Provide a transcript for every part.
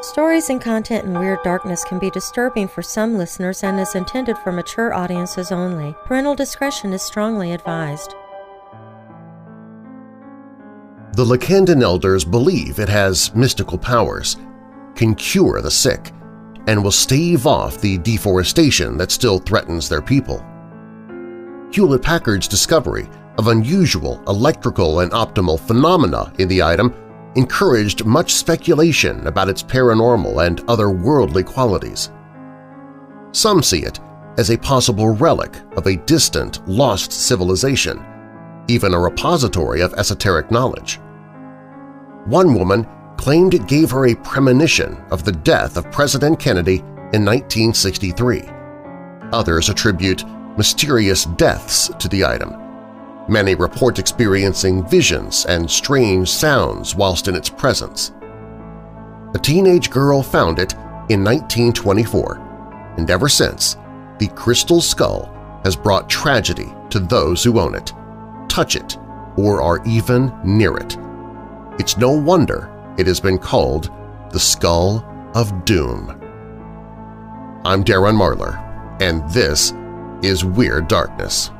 Stories and content in Weird Darkness can be disturbing for some listeners and is intended for mature audiences only. Parental discretion is strongly advised. The Lacandon elders believe it has mystical powers, can cure the sick, and will stave off the deforestation that still threatens their people. Hewlett-Packard's discovery of unusual electrical and optical phenomena in the item encouraged much speculation about its paranormal and otherworldly qualities. Some see it as a possible relic of a distant, lost civilization, even a repository of esoteric knowledge. One woman claimed it gave her a premonition of the death of President Kennedy in 1963. Others attribute mysterious deaths to the item, Many report experiencing visions and strange sounds whilst in its presence. A teenage girl found it in 1924, and ever since, the crystal skull has brought tragedy to those who own it, touch it, or are even near it. It's no wonder it has been called the Skull of Doom. I'm Darren Marlar, and this is Weird Darkness.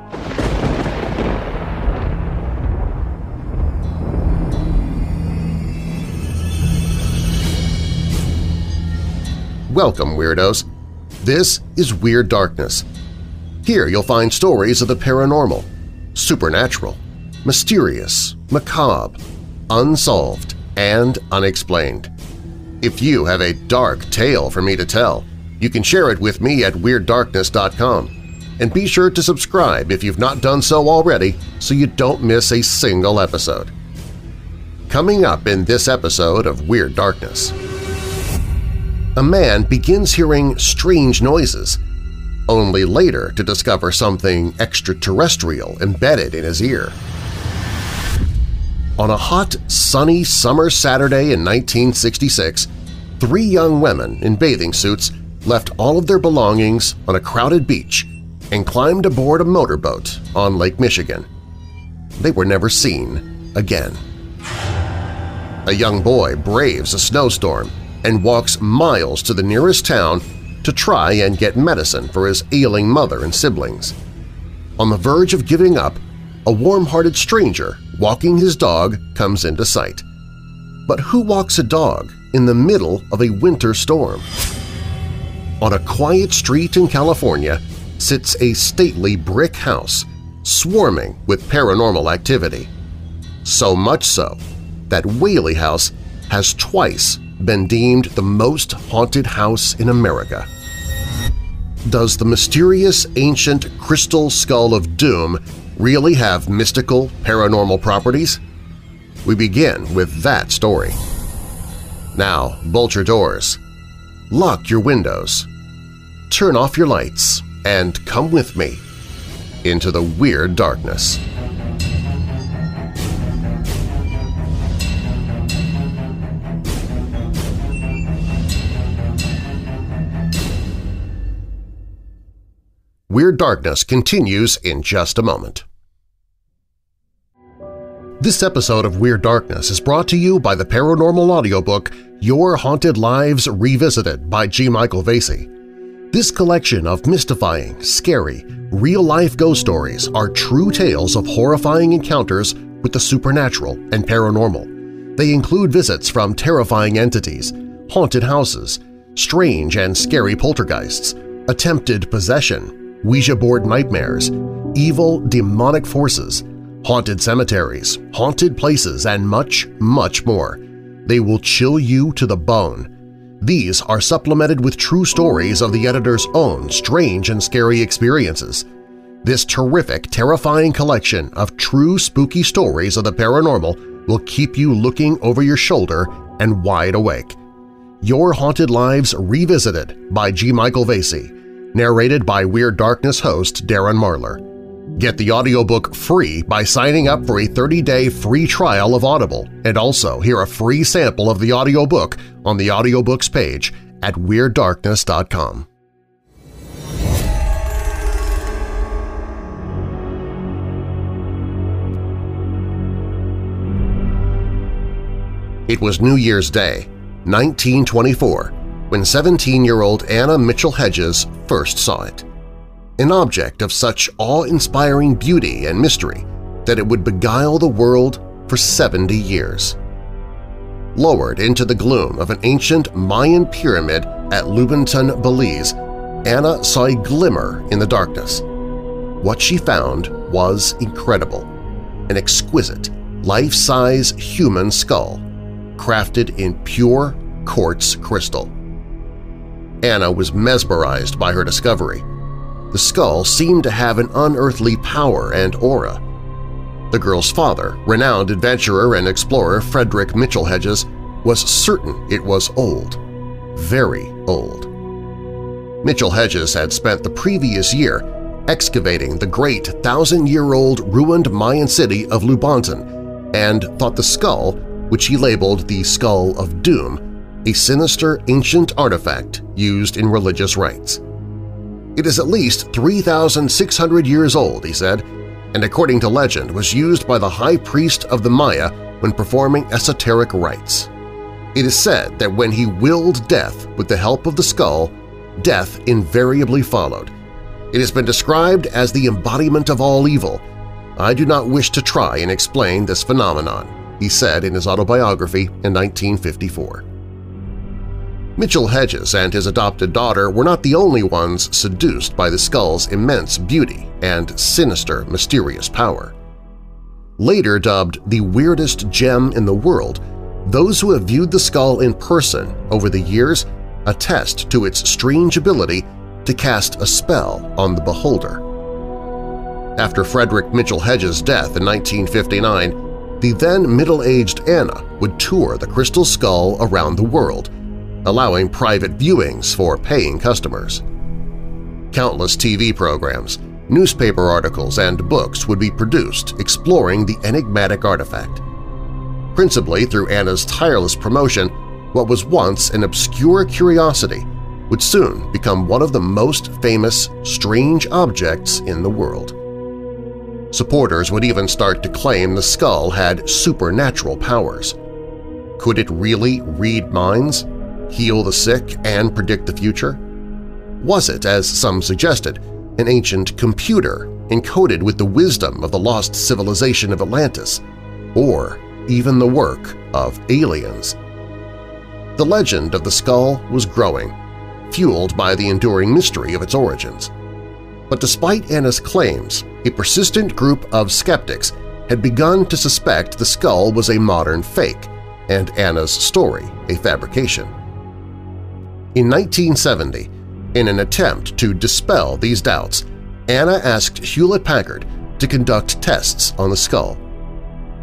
Welcome, Weirdos! This is Weird Darkness. Here you'll find stories of the paranormal, supernatural, mysterious, macabre, unsolved, and unexplained. If you have a dark tale for me to tell, you can share it with me at WeirdDarkness.com. And be sure to subscribe if you've not done so already so you don't miss a single episode. Coming up in this episode of Weird Darkness a man begins hearing strange noises, only later to discover something extraterrestrial embedded in his ear. On a hot, sunny summer Saturday in 1966, three young women in bathing suits left all of their belongings on a crowded beach and climbed aboard a motorboat on Lake Michigan. They were never seen again. A young boy braves a snowstorm and walks miles to the nearest town to try and get medicine for his ailing mother and siblings. On the verge of giving up, a warm-hearted stranger walking his dog comes into sight. But who walks a dog in the middle of a winter storm? On a quiet street in California sits a stately brick house swarming with paranormal activity. So much so that Whaley House has twice been deemed the most haunted house in America. Does the mysterious ancient crystal skull of doom really have mystical paranormal properties? We begin with that story. Now, bolt your doors, lock your windows, turn off your lights, and come with me into the Weird Darkness. Weird Darkness continues in just a moment. This episode of Weird Darkness is brought to you by the paranormal audiobook Your Haunted Lives Revisited by G. Michael Vasey. This collection of mystifying, scary, real-life ghost stories are true tales of horrifying encounters with the supernatural and paranormal. They include visits from terrifying entities, haunted houses, strange and scary poltergeists, attempted possession, Ouija board nightmares, evil demonic forces, haunted cemeteries, haunted places, and much, much more. They will chill you to the bone. These are supplemented with true stories of the editor's own strange and scary experiences. This terrific, terrifying collection of true spooky stories of the paranormal will keep you looking over your shoulder and wide awake. Your Haunted Lives Revisited by G. Michael Vasey narrated by Weird Darkness host Darren Marlar. Get the audiobook free by signing up for a 30-day free trial of Audible and also hear a free sample of the audiobook on the audiobooks page at WeirdDarkness.com. It was New Year's Day, 1924, when 17-year-old Anna Mitchell Hedges first saw it. An object of such awe-inspiring beauty and mystery that it would beguile the world for 70 years. Lowered into the gloom of an ancient Mayan pyramid at Lubaantun, Belize, Anna saw a glimmer in the darkness. What she found was incredible, an exquisite, life-size human skull, crafted in pure quartz crystal. Anna was mesmerized by her discovery. The skull seemed to have an unearthly power and aura. The girl's father, renowned adventurer and explorer Frederick Mitchell Hedges, was certain it was old, very old. Mitchell Hedges had spent the previous year excavating the great thousand-year-old ruined Mayan city of Lubaantun and thought the skull, which he labeled the Skull of Doom, a sinister ancient artifact used in religious rites. It is at least 3,600 years old, he said, and according to legend was used by the high priest of the Maya when performing esoteric rites. It is said that when he willed death with the help of the skull, death invariably followed. It has been described as the embodiment of all evil. I do not wish to try and explain this phenomenon, he said in his autobiography in 1954. Mitchell Hedges and his adopted daughter were not the only ones seduced by the skull's immense beauty and sinister, mysterious power. Later dubbed the weirdest gem in the world, those who have viewed the skull in person over the years attest to its strange ability to cast a spell on the beholder. After Frederick Mitchell Hedges' death in 1959, the then middle-aged Anna would tour the crystal skull around the world, allowing private viewings for paying customers. Countless TV programs, newspaper articles, and books would be produced exploring the enigmatic artifact. Principally through Anna's tireless promotion, what was once an obscure curiosity would soon become one of the most famous strange objects in the world. Supporters would even start to claim the skull had supernatural powers. Could it really read minds? Heal the sick, and predict the future? Was it, as some suggested, an ancient computer encoded with the wisdom of the lost civilization of Atlantis, or even the work of aliens? The legend of the skull was growing, fueled by the enduring mystery of its origins. But despite Anna's claims, a persistent group of skeptics had begun to suspect the skull was a modern fake and Anna's story a fabrication. In 1970, in an attempt to dispel these doubts, Anna asked Hewlett-Packard to conduct tests on the skull.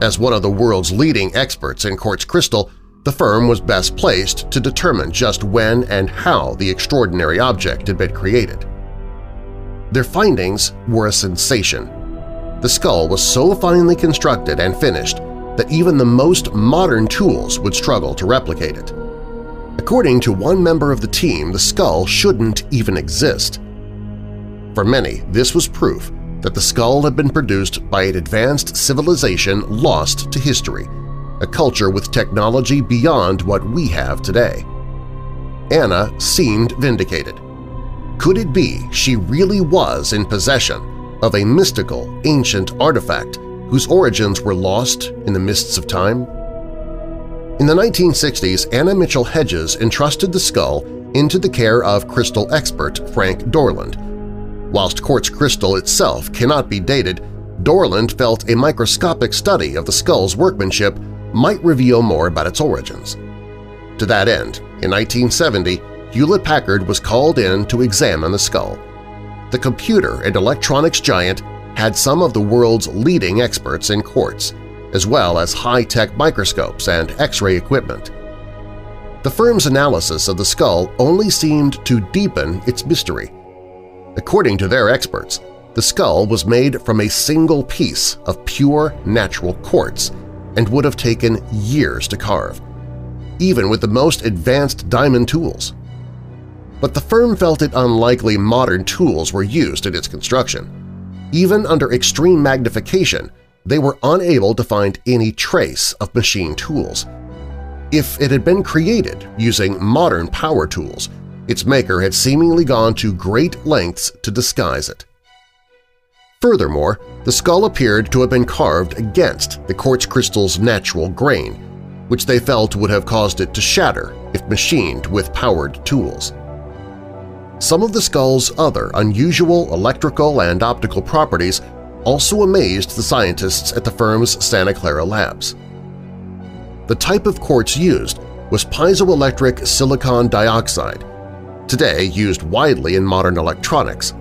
As one of the world's leading experts in quartz crystal, the firm was best placed to determine just when and how the extraordinary object had been created. Their findings were a sensation. The skull was so finely constructed and finished that even the most modern tools would struggle to replicate it. According to one member of the team, the skull shouldn't even exist. For many, this was proof that the skull had been produced by an advanced civilization lost to history, a culture with technology beyond what we have today. Anna seemed vindicated. Could it be she really was in possession of a mystical, ancient artifact whose origins were lost in the mists of time? In the 1960s, Anna Mitchell Hedges entrusted the skull into the care of crystal expert Frank Dorland. Whilst quartz crystal itself cannot be dated, Dorland felt a microscopic study of the skull's workmanship might reveal more about its origins. To that end, in 1970, Hewlett-Packard was called in to examine the skull. The computer and electronics giant had some of the world's leading experts in quartz, as well as high-tech microscopes and X-ray equipment. The firm's analysis of the skull only seemed to deepen its mystery. According to their experts, the skull was made from a single piece of pure natural quartz and would have taken years to carve, even with the most advanced diamond tools. But the firm felt it unlikely modern tools were used in its construction. Even under extreme magnification, they were unable to find any trace of machine tools. If it had been created using modern power tools, its maker had seemingly gone to great lengths to disguise it. Furthermore, the skull appeared to have been carved against the quartz crystal's natural grain, which they felt would have caused it to shatter if machined with powered tools. Some of the skull's other unusual electrical and optical properties also amazed the scientists at the firm's Santa Clara labs. The type of quartz used was piezoelectric silicon dioxide, today used widely in modern electronics.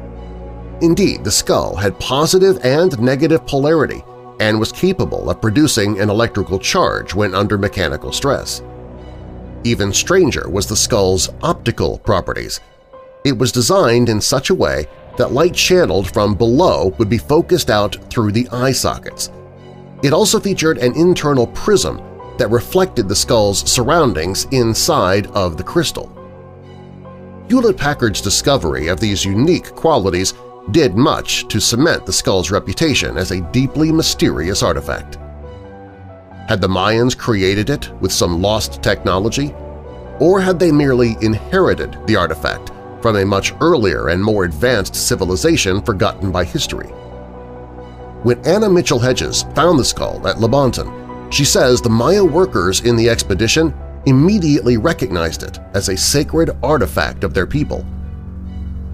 Indeed, the skull had positive and negative polarity and was capable of producing an electrical charge when under mechanical stress. Even stranger was the skull's optical properties. It was designed in such a way that light channeled from below would be focused out through the eye sockets. It also featured an internal prism that reflected the skull's surroundings inside of the crystal. Hewlett-Packard's discovery of these unique qualities did much to cement the skull's reputation as a deeply mysterious artifact. Had the Mayans created it with some lost technology? Or had they merely inherited the artifact from a much earlier and more advanced civilization forgotten by history? When Anna Mitchell Hedges found the skull at Lubaantun, she says the Maya workers in the expedition immediately recognized it as a sacred artifact of their people.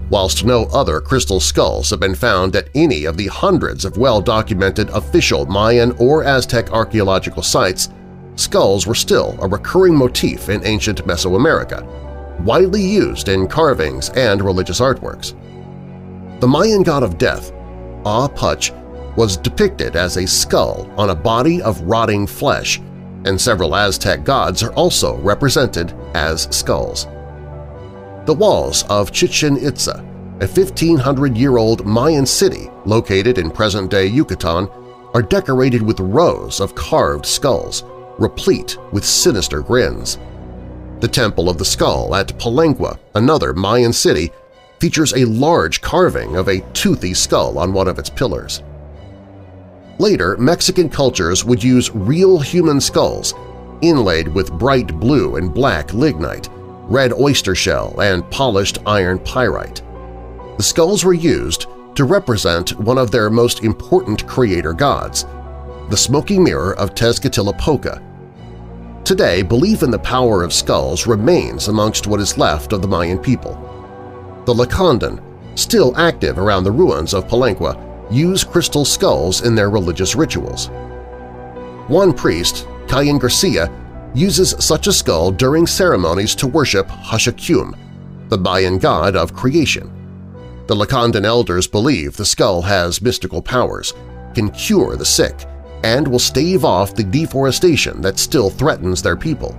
Whilst no other crystal skulls have been found at any of the hundreds of well-documented official Mayan or Aztec archaeological sites, skulls were still a recurring motif in ancient Mesoamerica, widely used in carvings and religious artworks. The Mayan god of death, Ah-Puch, was depicted as a skull on a body of rotting flesh and several Aztec gods are also represented as skulls. The walls of Chichen Itza, a 1,500-year-old Mayan city located in present-day Yucatan, are decorated with rows of carved skulls, replete with sinister grins. The Temple of the Skull at Palenque, another Mayan city, features a large carving of a toothy skull on one of its pillars. Later, Mexican cultures would use real human skulls inlaid with bright blue and black lignite, red oyster shell, and polished iron pyrite. The skulls were used to represent one of their most important creator gods, the smoky mirror of Tezcatlipoca. Today, belief in the power of skulls remains amongst what is left of the Mayan people. The Lacandon, still active around the ruins of Palenque, use crystal skulls in their religious rituals. One priest, Cayen Garcia, uses such a skull during ceremonies to worship Hachakyum, the Mayan god of creation. The Lacandon elders believe the skull has mystical powers, can cure the sick, and will stave off the deforestation that still threatens their people.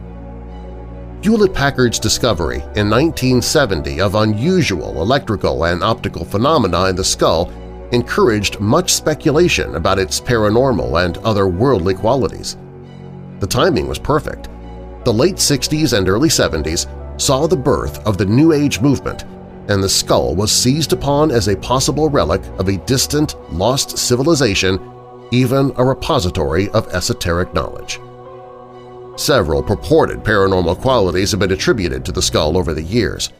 Hewlett-Packard's discovery in 1970 of unusual electrical and optical phenomena in the skull encouraged much speculation about its paranormal and otherworldly qualities. The timing was perfect. The late 60s and early 70s saw the birth of the New Age movement, and the skull was seized upon as a possible relic of a distant, lost civilization, even a repository of esoteric knowledge. Several purported paranormal qualities have been attributed to the skull over the years.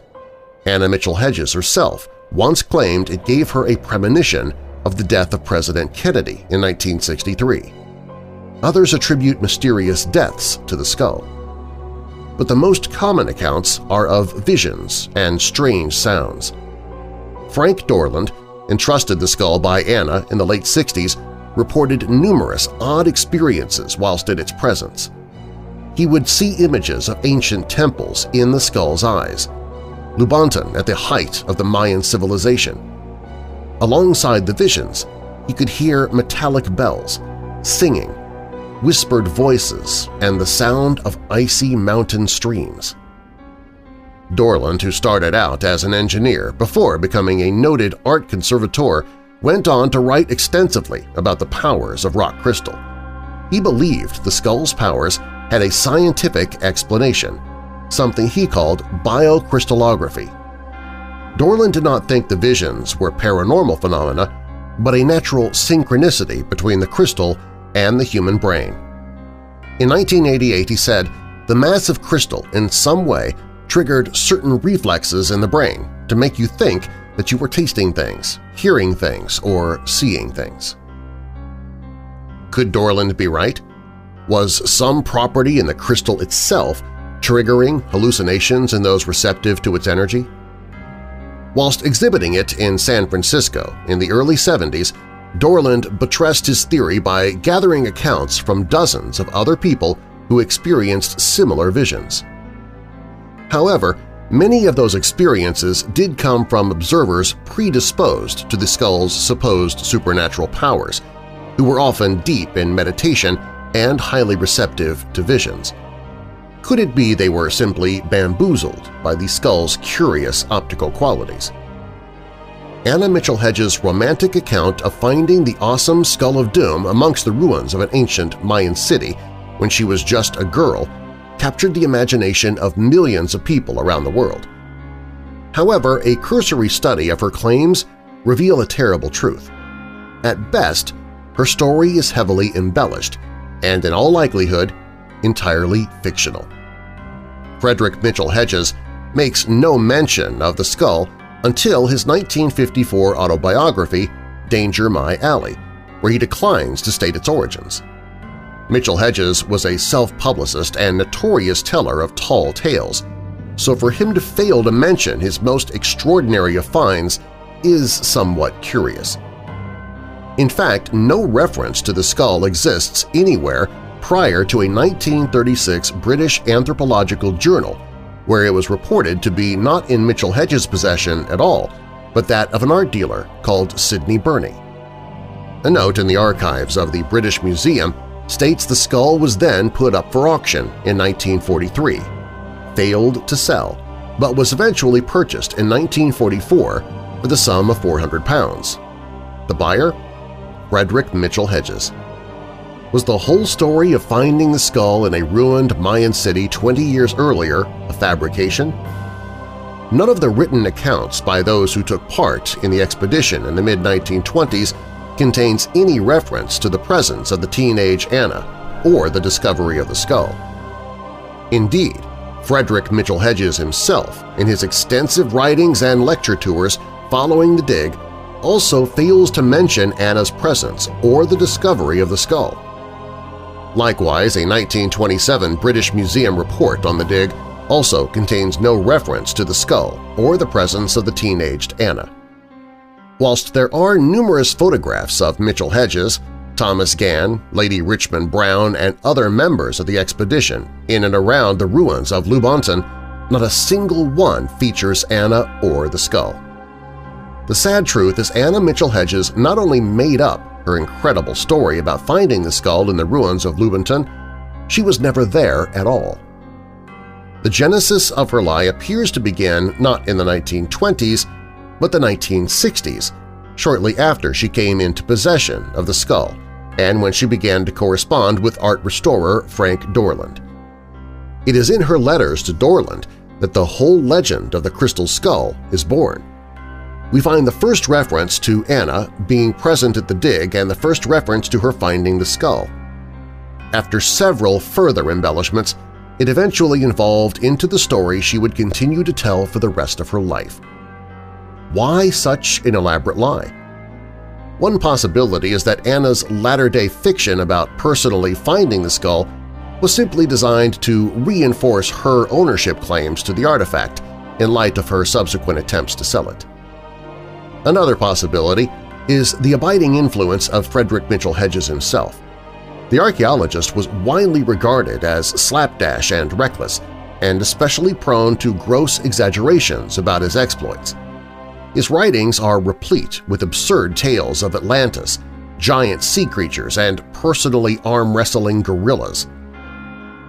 Anna Mitchell Hedges herself once claimed it gave her a premonition of the death of President Kennedy in 1963. Others attribute mysterious deaths to the skull. But the most common accounts are of visions and strange sounds. Frank Dorland, entrusted the skull by Anna in the late 60s, reported numerous odd experiences whilst in its presence. He would see images of ancient temples in the skull's eyes, Lubaantun at the height of the Mayan civilization. Alongside the visions, he could hear metallic bells, singing, whispered voices, and the sound of icy mountain streams. Dorland, who started out as an engineer before becoming a noted art conservator, went on to write extensively about the powers of rock crystal. He believed the skull's powers had a scientific explanation – something he called biocrystallography. Dorland did not think the visions were paranormal phenomena, but a natural synchronicity between the crystal and the human brain. In 1988 he said, the massive crystal in some way triggered certain reflexes in the brain to make you think that you were tasting things, hearing things, or seeing things. Could Dorland be right? Was some property in the crystal itself triggering hallucinations in those receptive to its energy? Whilst exhibiting it in San Francisco in the early 70s, Dorland buttressed his theory by gathering accounts from dozens of other people who experienced similar visions. However, many of those experiences did come from observers predisposed to the skull's supposed supernatural powers, who were often deep in meditation and highly receptive to visions. Could it be they were simply bamboozled by the skull's curious optical qualities? Anna Mitchell Hedges' romantic account of finding the awesome Skull of Doom amongst the ruins of an ancient Mayan city when she was just a girl captured the imagination of millions of people around the world. However, a cursory study of her claims reveal a terrible truth. At best, her story is heavily embellished and, in all likelihood, entirely fictional. Frederick Mitchell Hedges makes no mention of the skull until his 1954 autobiography, Danger My Ally, where he declines to state its origins. Mitchell Hedges was a self-publicist and notorious teller of tall tales, so for him to fail to mention his most extraordinary of finds is somewhat curious. In fact, no reference to the skull exists anywhere prior to a 1936 British Anthropological Journal where it was reported to be not in Mitchell Hedges' possession at all, but that of an art dealer called Sidney Burney. A note in the archives of the British Museum states the skull was then put up for auction in 1943, failed to sell, but was eventually purchased in 1944 for the sum of 400 pounds. The buyer? Frederick Mitchell Hedges. Was the whole story of finding the skull in a ruined Mayan city 20 years earlier a fabrication? None of the written accounts by those who took part in the expedition in the mid-1920s contains any reference to the presence of the teenage Anna or the discovery of the skull. Indeed, Frederick Mitchell Hedges himself, in his extensive writings and lecture tours following the dig, also fails to mention Anna's presence or the discovery of the skull. Likewise, a 1927 British Museum report on the dig also contains no reference to the skull or the presence of the teenaged Anna. Whilst there are numerous photographs of Mitchell Hedges, Thomas Gann, Lady Richmond Brown, and other members of the expedition in and around the ruins of Lubaantun, not a single one features Anna or the skull. The sad truth is Anna Mitchell Hedges not only made up her incredible story about finding the skull in the ruins of Lubaantun, she was never there at all. The genesis of her lie appears to begin not in the 1920s, but the 1960s, shortly after she came into possession of the skull and when she began to correspond with art restorer Frank Dorland. It is in her letters to Dorland that the whole legend of the crystal skull is born. We find the first reference to Anna being present at the dig and the first reference to her finding the skull. After several further embellishments, it eventually evolved into the story she would continue to tell for the rest of her life. Why such an elaborate lie? One possibility is that Anna's latter-day fiction about personally finding the skull was simply designed to reinforce her ownership claims to the artifact in light of her subsequent attempts to sell it. Another possibility is the abiding influence of Frederick Mitchell Hedges himself. The archaeologist was widely regarded as slapdash and reckless, and especially prone to gross exaggerations about his exploits. His writings are replete with absurd tales of Atlantis, giant sea creatures, and personally arm-wrestling gorillas.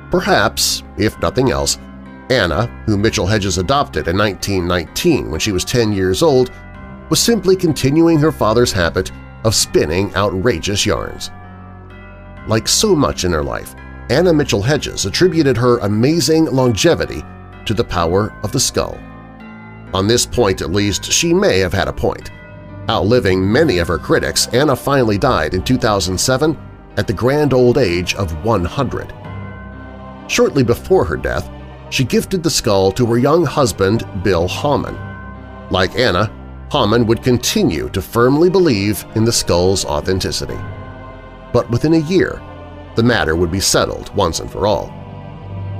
Perhaps, if nothing else, Anna, who Mitchell Hedges adopted in 1919 when she was 10 years old, was simply continuing her father's habit of spinning outrageous yarns. Like so much in her life, Anna Mitchell Hedges attributed her amazing longevity to the power of the skull. On this point at least, she may have had a point. Outliving many of her critics, Anna finally died in 2007 at the grand old age of 100. Shortly before her death, she gifted the skull to her young husband Bill Homann. Like Anna, Homann would continue to firmly believe in the skull's authenticity. But within a year, the matter would be settled once and for all.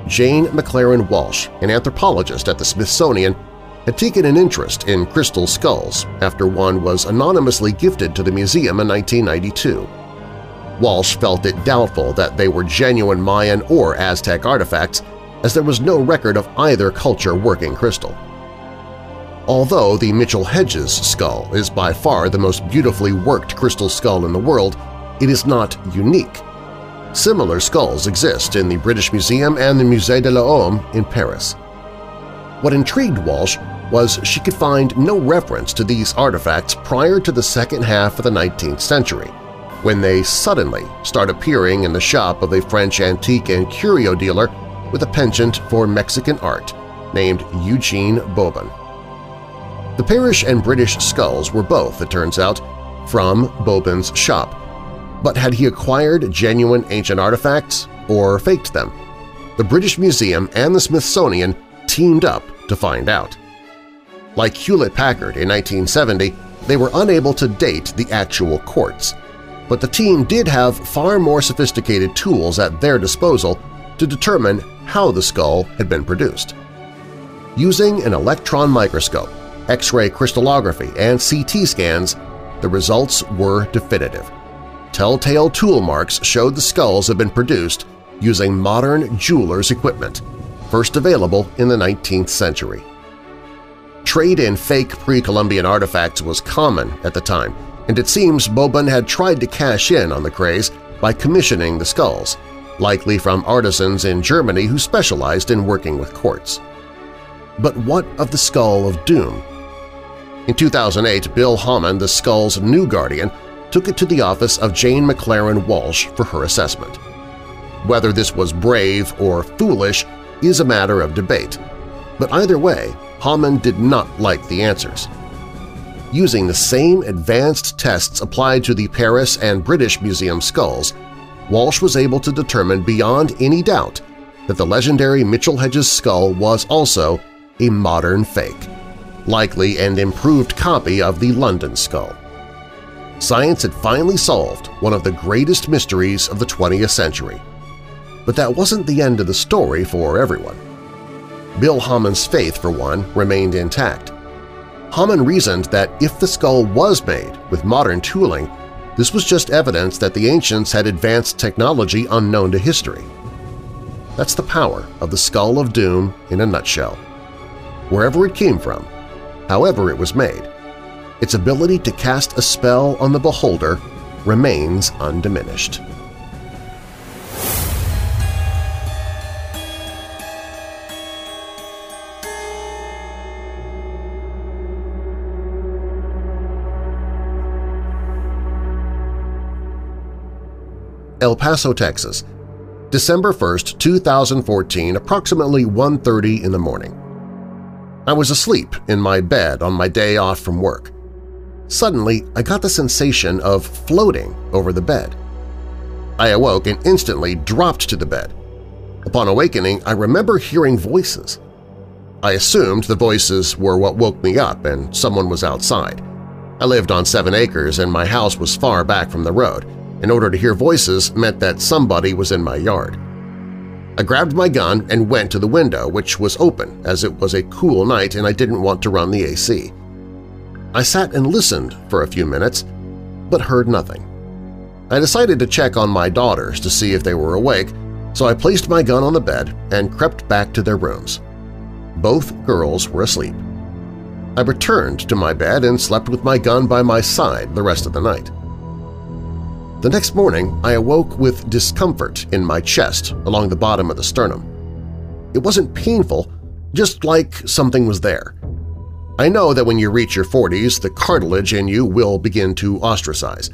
Jane McLaren Walsh, an anthropologist at the Smithsonian, had taken an interest in crystal skulls after one was anonymously gifted to the museum in 1992. Walsh felt it doubtful that they were genuine Mayan or Aztec artifacts as there was no record of either culture working crystal. Although the Mitchell Hedges skull is by far the most beautifully worked crystal skull in the world, it is not unique. Similar skulls exist in the British Museum and the Musée de l'Homme in Paris. What intrigued Walsh was she could find no reference to these artifacts prior to the second half of the 19th century, when they suddenly start appearing in the shop of a French antique and curio dealer with a penchant for Mexican art named Eugene Boban. The Paris and British skulls were both, it turns out, from Boban's shop. But had he acquired genuine ancient artifacts or faked them? The British Museum and the Smithsonian teamed up to find out. Like Hewlett-Packard in 1970, they were unable to date the actual quartz, but the team did have far more sophisticated tools at their disposal to determine how the skull had been produced. Using an electron microscope, X-ray crystallography, and CT scans, the results were definitive. Telltale tool marks showed the skulls had been produced using modern jeweler's equipment, first available in the 19th century. Trade in fake pre-Columbian artifacts was common at the time, and it seems Boban had tried to cash in on the craze by commissioning the skulls, likely from artisans in Germany who specialized in working with quartz. But what of the Skull of Doom? In 2008, Bill Homann, the skull's new guardian, took it to the office of Jane McLaren Walsh for her assessment. Whether this was brave or foolish is a matter of debate, but either way, Homann did not like the answers. Using the same advanced tests applied to the Paris and British Museum skulls, Walsh was able to determine beyond any doubt that the legendary Mitchell Hedges skull was also a modern fake likely an improved copy of the London skull. Science had finally solved one of the greatest mysteries of the 20th century. But that wasn't the end of the story for everyone. Bill Homann's faith, for one, remained intact. Homann reasoned that if the skull was made with modern tooling, this was just evidence that the ancients had advanced technology unknown to history. That's the power of the Skull of Doom in a nutshell. Wherever it came from, however it was made, its ability to cast a spell on the beholder remains undiminished. El Paso, Texas, December 1, 2014, approximately 1.30 in the morning. I was asleep in my bed on my day off from work. Suddenly, I got the sensation of floating over the bed. I awoke and instantly dropped to the bed. Upon awakening, I remember hearing voices. I assumed the voices were what woke me up and someone was outside. I lived on seven acres and my house was far back from the road. In order to hear voices meant that somebody was in my yard. I grabbed my gun and went to the window, which was open as it was a cool night and I didn't want to run the AC. I sat and listened for a few minutes, but heard nothing. I decided to check on my daughters to see if they were awake, so I placed my gun on the bed and crept back to their rooms. Both girls were asleep. I returned to my bed and slept with my gun by my side the rest of the night. The next morning, I awoke with discomfort in my chest along the bottom of the sternum. It wasn't painful, just like something was there. I know that when you reach your 40s, the cartilage in you will begin to ostracize.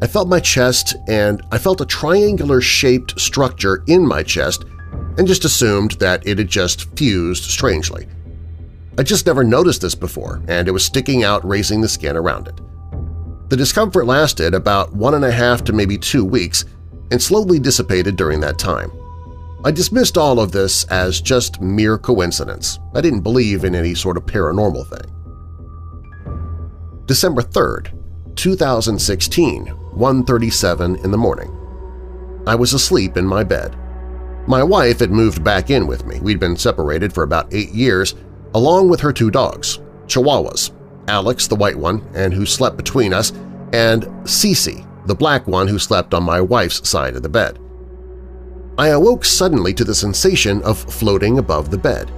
I felt my chest and I felt a triangular-shaped structure in my chest and just assumed that it had just fused strangely. I just never noticed this before, and it was sticking out raising the skin around it. The discomfort lasted about one and a half to maybe two weeks and slowly dissipated during that time. I dismissed all of this as just mere coincidence. I didn't believe in any sort of paranormal thing. December 3rd, 2016, 1.37 in the morning. I was asleep in my bed. My wife had moved back in with me. We'd been separated for about eight years, along with her two dogs, Chihuahuas, Alex, the white one, and who slept between us, and Cece, the black one who slept on my wife's side of the bed. I awoke suddenly to the sensation of floating above the bed.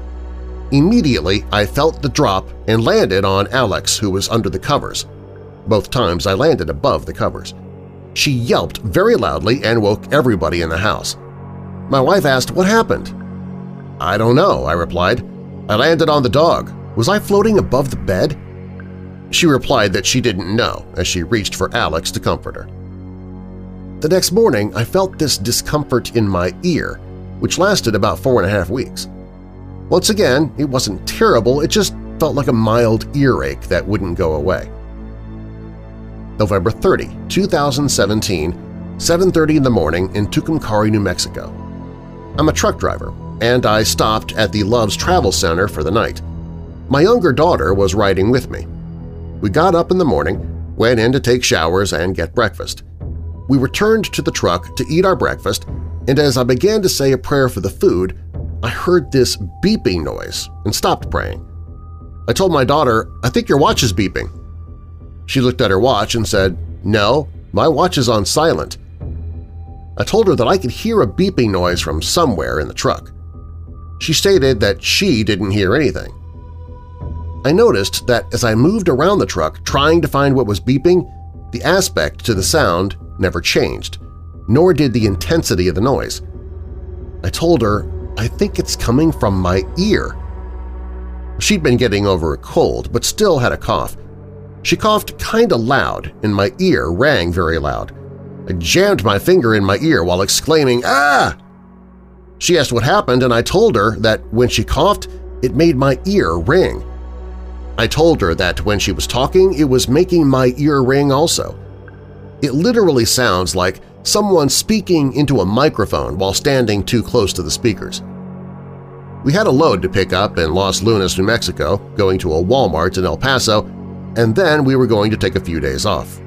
Immediately, I felt the drop and landed on Alex, who was under the covers. Both times I landed above the covers. She yelped very loudly and woke everybody in the house. My wife asked, what happened? I don't know, I replied. I landed on the dog. Was I floating above the bed? She replied that she didn't know as she reached for Alex to comfort her. The next morning, I felt this discomfort in my ear, which lasted about four and a half weeks. Once again, it wasn't terrible, it just felt like a mild earache that wouldn't go away. November 30, 2017, 7.30 in the morning in Tucumcari, New Mexico. I'm a truck driver, and I stopped at the Love's Travel Center for the night. My younger daughter was riding with me. We got up in the morning, went in to take showers and get breakfast. We returned to the truck to eat our breakfast, and as I began to say a prayer for the food, I heard this beeping noise and stopped praying. I told my daughter, I think your watch is beeping. She looked at her watch and said, No, my watch is on silent. I told her that I could hear a beeping noise from somewhere in the truck. She stated that she didn't hear anything. I noticed that as I moved around the truck trying to find what was beeping, the aspect to the sound never changed, nor did the intensity of the noise. I told her, I think it's coming from my ear. She'd been getting over a cold, but still had a cough. She coughed kinda loud, and my ear rang very loud. I jammed my finger in my ear while exclaiming, Ah! She asked what happened, and I told her that when she coughed, it made my ear ring. I told her that when she was talking, it was making my ear ring also. It literally sounds like someone speaking into a microphone while standing too close to the speakers. We had a load to pick up in Los Lunas, New Mexico, going to a Walmart in El Paso, and then we were going to take a few days off.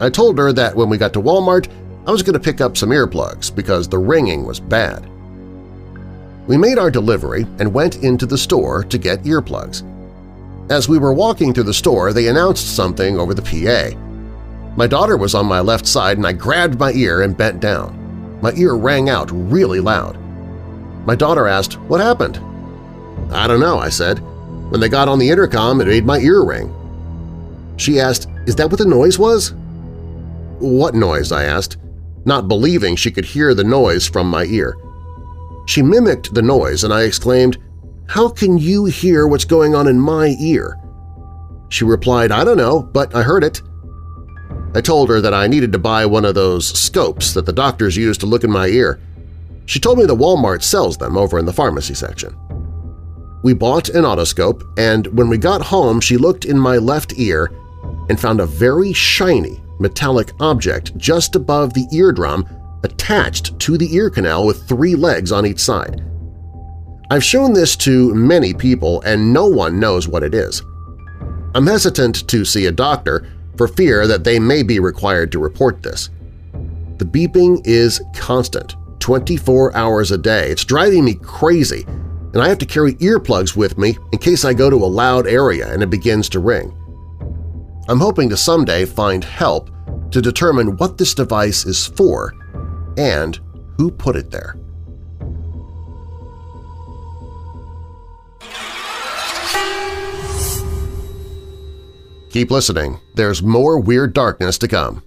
I told her that when we got to Walmart, I was going to pick up some earplugs because the ringing was bad. We made our delivery and went into the store to get earplugs. As we were walking through the store, they announced something over the PA. My daughter was on my left side and I grabbed my ear and bent down. My ear rang out really loud. My daughter asked, what happened? I don't know, I said. When they got on the intercom, it made my ear ring. She asked, is that what the noise was? What noise? I asked, not believing she could hear the noise from my ear. She mimicked the noise and I exclaimed, how can you hear what's going on in my ear? She replied, I don't know, but I heard it. I told her that I needed to buy one of those scopes that the doctors use to look in my ear. She told me that Walmart sells them over in the pharmacy section. We bought an otoscope, and when we got home she looked in my left ear and found a very shiny metallic object just above the eardrum attached to the ear canal with three legs on each side. I've shown this to many people and no one knows what it is. I'm hesitant to see a doctor for fear that they may be required to report this. The beeping is constant, 24 hours a day. It's driving me crazy, and I have to carry earplugs with me in case I go to a loud area and it begins to ring. I'm hoping to someday find help to determine what this device is for and who put it there. Keep listening. There's more Weird Darkness to come.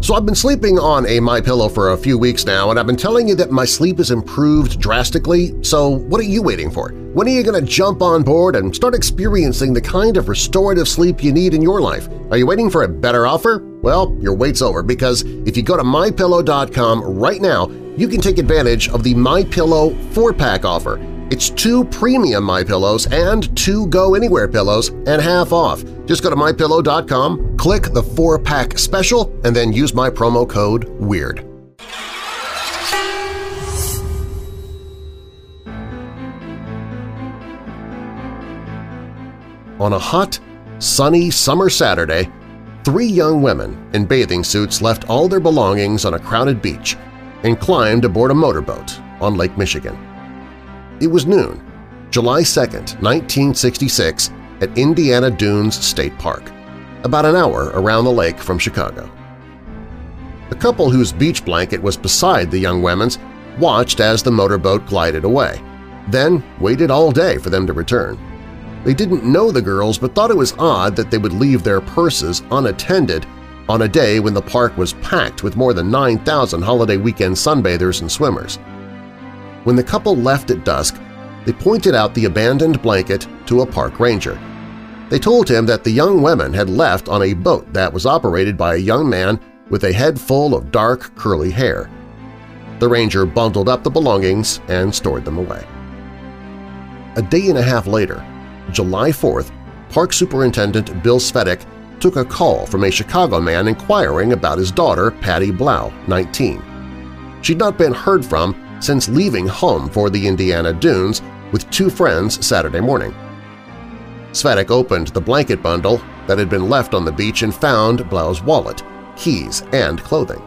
So I've been sleeping on a My Pillow for a few weeks now, and I've been telling you that my sleep has improved drastically, so what are you waiting for? When are you going to jump on board and start experiencing the kind of restorative sleep you need in your life? Are you waiting for a better offer? Well, your wait's over because if you go to MyPillow.com right now, you can take advantage of the MyPillow 4-pack offer. It's two premium My Pillows and two Go Anywhere pillows and half off. Just go to MyPillow.com, click the 4-pack special, and then use my promo code WEIRD. On a hot, sunny summer Saturday, three young women in bathing suits left all their belongings on a crowded beach and climbed aboard a motorboat on Lake Michigan. It was noon, July 2, 1966, at Indiana Dunes State Park, about an hour around the lake from Chicago. The couple whose beach blanket was beside the young women's watched as the motorboat glided away, then waited all day for them to return. They didn't know the girls but thought it was odd that they would leave their purses unattended on a day when the park was packed with more than 9,000 holiday weekend sunbathers and swimmers. When the couple left at dusk, they pointed out the abandoned blanket to a park ranger. They told him that the young women had left on a boat that was operated by a young man with a head full of dark, curly hair. The ranger bundled up the belongings and stored them away. A day and a half later, July 4th, Park Superintendent Bill Svedek took a call from a Chicago man inquiring about his daughter, Patty Blough, 19. She'd not been heard from since leaving home for the Indiana Dunes with two friends Saturday morning. Svedek opened the blanket bundle that had been left on the beach and found Blough's wallet, keys, and clothing.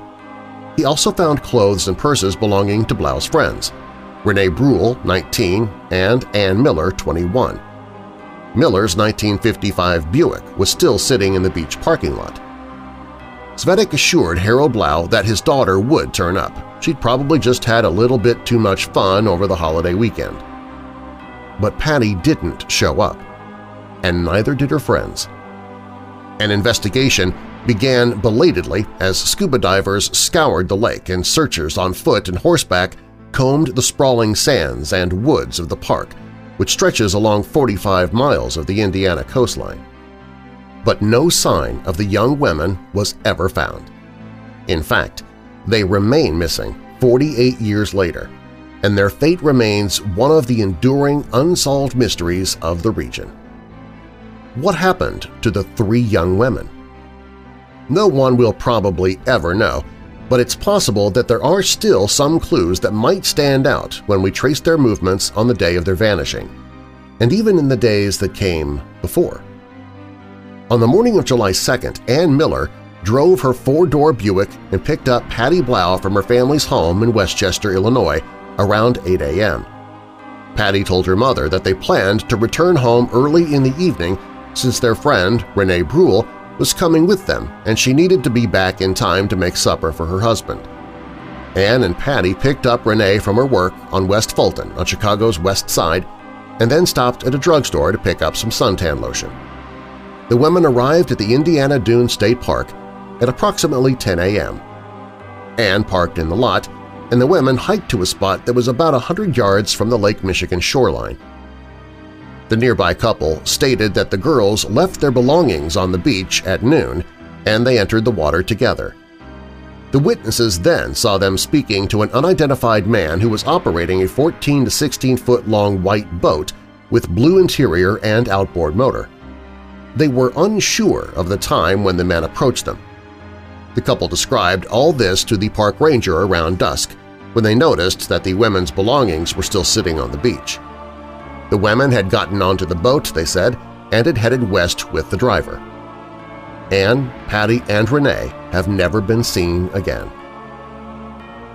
He also found clothes and purses belonging to Blough's friends, Renee Bruhl, 19, and Ann Miller, 21. Miller's 1955 Buick was still sitting in the beach parking lot. Svedek assured Harold Blough that his daughter would turn up. She'd probably just had a little bit too much fun over the holiday weekend. But Patty didn't show up, and neither did her friends. An investigation began belatedly as scuba divers scoured the lake and searchers on foot and horseback combed the sprawling sands and woods of the park, which stretches along 45 miles of the Indiana coastline. But no sign of the young women was ever found. In fact, they remain missing 48 years later, and their fate remains one of the enduring unsolved mysteries of the region. What happened to the three young women? No one will probably ever know, but it's possible that there are still some clues that might stand out when we trace their movements on the day of their vanishing, and even in the days that came before. On the morning of July 2nd, Ann Miller drove her four-door Buick and picked up Patty Blough from her family's home in Westchester, Illinois, around 8 a.m. Patty told her mother that they planned to return home early in the evening since their friend, Renee Bruhl, was coming with them and she needed to be back in time to make supper for her husband. Anne and Patty picked up Renee from her work on West Fulton on Chicago's west side and then stopped at a drugstore to pick up some suntan lotion. The women arrived at the Indiana Dune State Park at approximately 10 a.m. Anne parked in the lot, and the women hiked to a spot that was about a 100 yards from the Lake Michigan shoreline. The nearby couple stated that the girls left their belongings on the beach at noon and they entered the water together. The witnesses then saw them speaking to an unidentified man who was operating a 14 to 16-foot long white boat with blue interior and outboard motor. They were unsure of the time when the men approached them. The couple described all this to the park ranger around dusk when they noticed that the women's belongings were still sitting on the beach. The women had gotten onto the boat, they said, and had headed west with the driver. Anne, Patty, and Renee have never been seen again.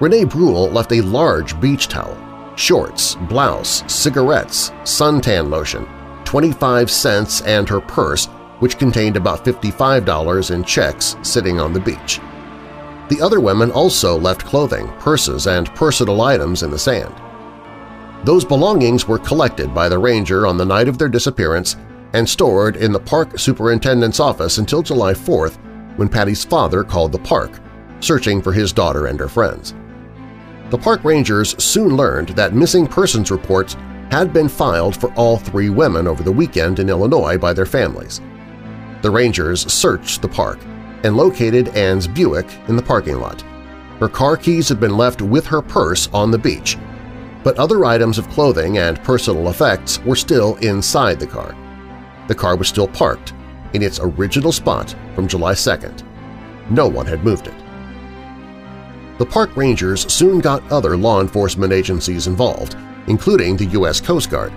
Renee Bruhl left a large beach towel, shorts, blouse, cigarettes, suntan lotion, 25 cents and her purse, which contained about $55 in checks sitting on the beach. The other women also left clothing, purses, and personal items in the sand. Those belongings were collected by the ranger on the night of their disappearance and stored in the park superintendent's office until July 4th when Patty's father called the park, searching for his daughter and her friends. The park rangers soon learned that missing persons reports had been filed for all three women over the weekend in Illinois by their families. The rangers searched the park and located Anne's Buick in the parking lot. Her car keys had been left with her purse on the beach, but other items of clothing and personal effects were still inside the car. The car was still parked in its original spot from July 2nd. No one had moved it. The park rangers soon got other law enforcement agencies involved, including the U.S. Coast Guard.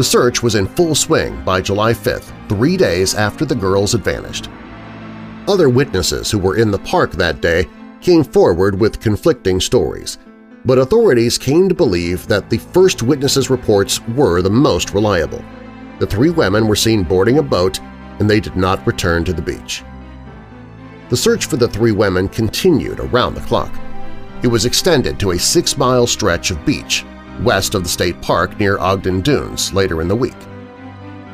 The search was in full swing by July 5th, three days after the girls had vanished. Other witnesses who were in the park that day came forward with conflicting stories, but authorities came to believe that the first witnesses' reports were the most reliable. The three women were seen boarding a boat and they did not return to the beach. The search for the three women continued around the clock. It was extended to a six-mile stretch of beach west of the state park near Ogden Dunes later in the week.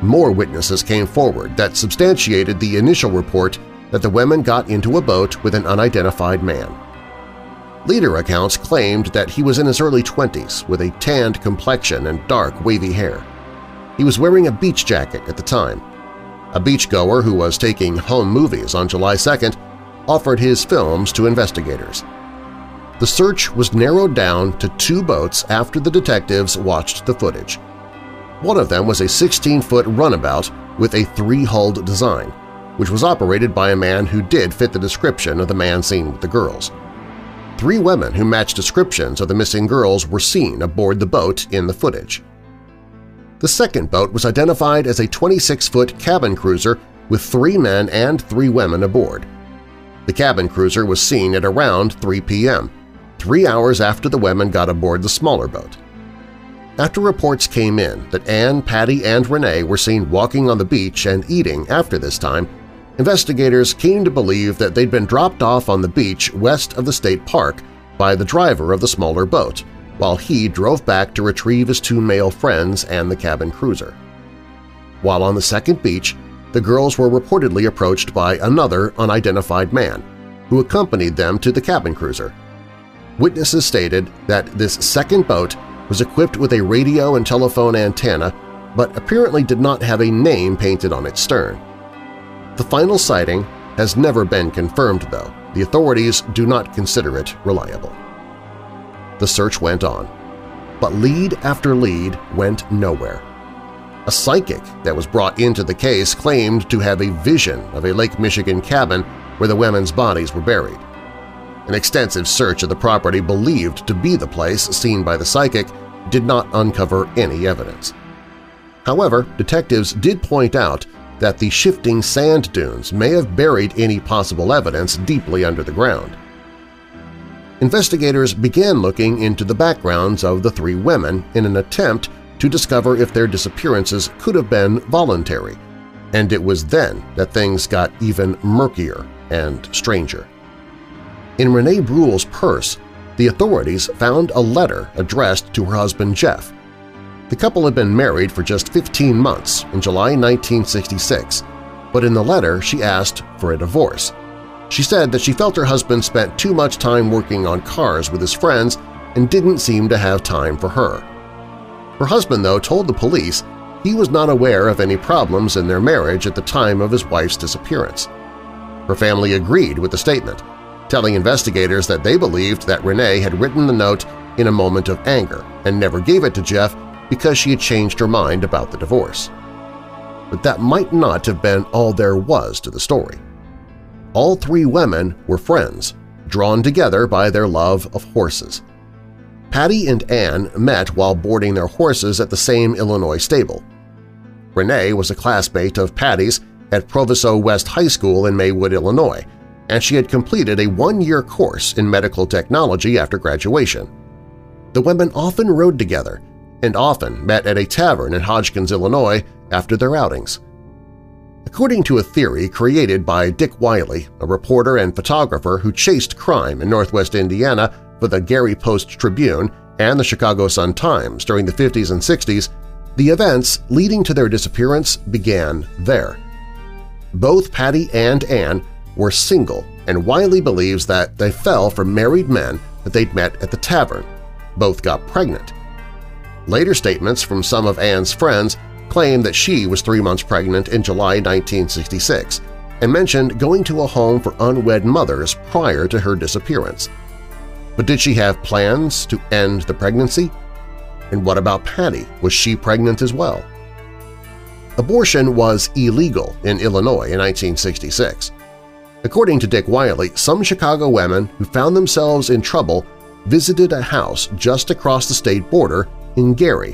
More witnesses came forward that substantiated the initial report that the women got into a boat with an unidentified man. Leader accounts claimed that he was in his early 20s with a tanned complexion and dark, wavy hair. He was wearing a beach jacket at the time. A beachgoer who was taking home movies on July 2nd offered his films to investigators. The search was narrowed down to two boats after the detectives watched the footage. One of them was a 16-foot runabout with a three-hulled design, which was operated by a man who did fit the description of the man seen with the girls. Three women who matched descriptions of the missing girls were seen aboard the boat in the footage. The second boat was identified as a 26-foot cabin cruiser with three men and three women aboard. The cabin cruiser was seen at around 3 p.m., three hours after the women got aboard the smaller boat. After reports came in that Anne, Patty, and Renee were seen walking on the beach and eating after this time, Investigators came to believe that they'd been dropped off on the beach west of the state park by the driver of the smaller boat, while he drove back to retrieve his two male friends and the cabin cruiser. While on the second beach, the girls were reportedly approached by another unidentified man, who accompanied them to the cabin cruiser. Witnesses stated that this second boat was equipped with a radio and telephone antenna but apparently did not have a name painted on its stern. The final sighting has never been confirmed, though. The authorities do not consider it reliable. The search went on, but lead after lead went nowhere. A psychic that was brought into the case claimed to have a vision of a Lake Michigan cabin where the women's bodies were buried. An extensive search of the property believed to be the place seen by the psychic did not uncover any evidence. However, detectives did point out that the shifting sand dunes may have buried any possible evidence deeply under the ground. Investigators began looking into the backgrounds of the three women in an attempt to discover if their disappearances could have been voluntary, and it was then that things got even murkier and stranger. In Renee Bruhl's purse, the authorities found a letter addressed to her husband Jeff, the couple had been married for just 15 months in July 1966, but in the letter she asked for a divorce. She said that she felt her husband spent too much time working on cars with his friends and didn't seem to have time for her. Her husband, though, told the police he was not aware of any problems in their marriage at the time of his wife's disappearance. Her family agreed with the statement, telling investigators that they believed that Renee had written the note in a moment of anger and never gave it to Jeff because she had changed her mind about the divorce. But that might not have been all there was to the story. All three women were friends, drawn together by their love of horses. Patty and Anne met while boarding their horses at the same Illinois stable. Renee was a classmate of Patty's at Proviso West High School in Maywood, Illinois, and she had completed a one-year course in medical technology after graduation. The women often rode together and often met at a tavern in Hodgkins, Illinois after their outings. According to a theory created by Dick Wiley, a reporter and photographer who chased crime in northwest Indiana for the Gary Post-Tribune and the Chicago Sun-Times during the 50s and 60s, the events leading to their disappearance began there. Both Patty and Anne were single, and Wiley believes that they fell for married men that they'd met at the tavern. Both got pregnant, Later statements from some of Anne's friends claim that she was three months pregnant in July 1966 and mentioned going to a home for unwed mothers prior to her disappearance. But did she have plans to end the pregnancy? And what about Patty? Was she pregnant as well? Abortion was illegal in Illinois in 1966. According to Dick Wiley, some Chicago women who found themselves in trouble visited a house just across the state border in Gary,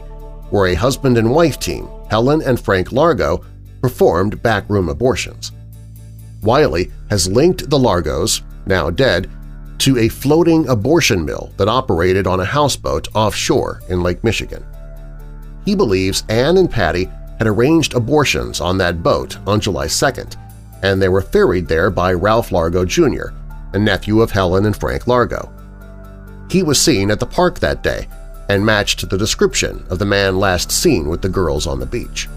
where a husband and wife team, Helen and Frank Largo, performed backroom abortions. Wiley has linked the Largos, now dead, to a floating abortion mill that operated on a houseboat offshore in Lake Michigan. He believes Anne and Patty had arranged abortions on that boat on July 2nd, and they were ferried there by Ralph Largo Jr., a nephew of Helen and Frank Largo. He was seen at the park that day and matched the description of the man last seen with the girls on the beach.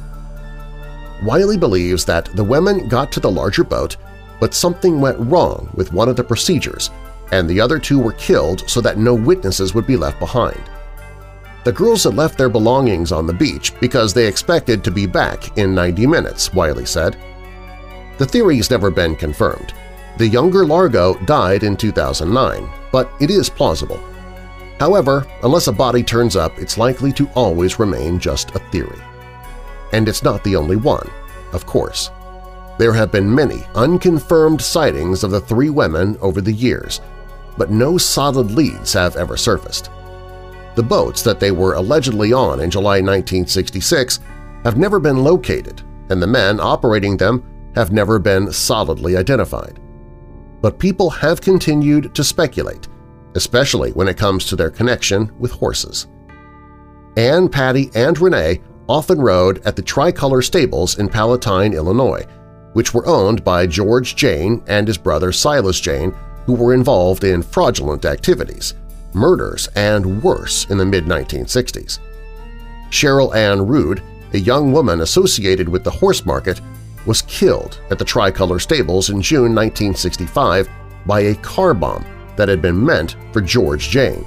Wiley believes that the women got to the larger boat, but something went wrong with one of the procedures, and the other two were killed so that no witnesses would be left behind. The girls had left their belongings on the beach because they expected to be back in 90 minutes, Wiley said. The theory has never been confirmed. The younger Largo died in 2009, but it is plausible. However, unless a body turns up, it's likely to always remain just a theory. And it's not the only one, of course. There have been many unconfirmed sightings of the three women over the years, but no solid leads have ever surfaced. The boats that they were allegedly on in July 1966 have never been located, and the men operating them have never been solidly identified. But people have continued to speculate, especially when it comes to their connection with horses. Anne, Patty, and Renee often rode at the Tricolor Stables in Palatine, Illinois, which were owned by George Jayne and his brother Silas Jayne, who were involved in fraudulent activities, murders, and worse in the mid-1960s. Cheryl Ann Rude, a young woman associated with the horse market, was killed at the Tricolor Stables in June 1965 by a car bomb that had been meant for George Jayne.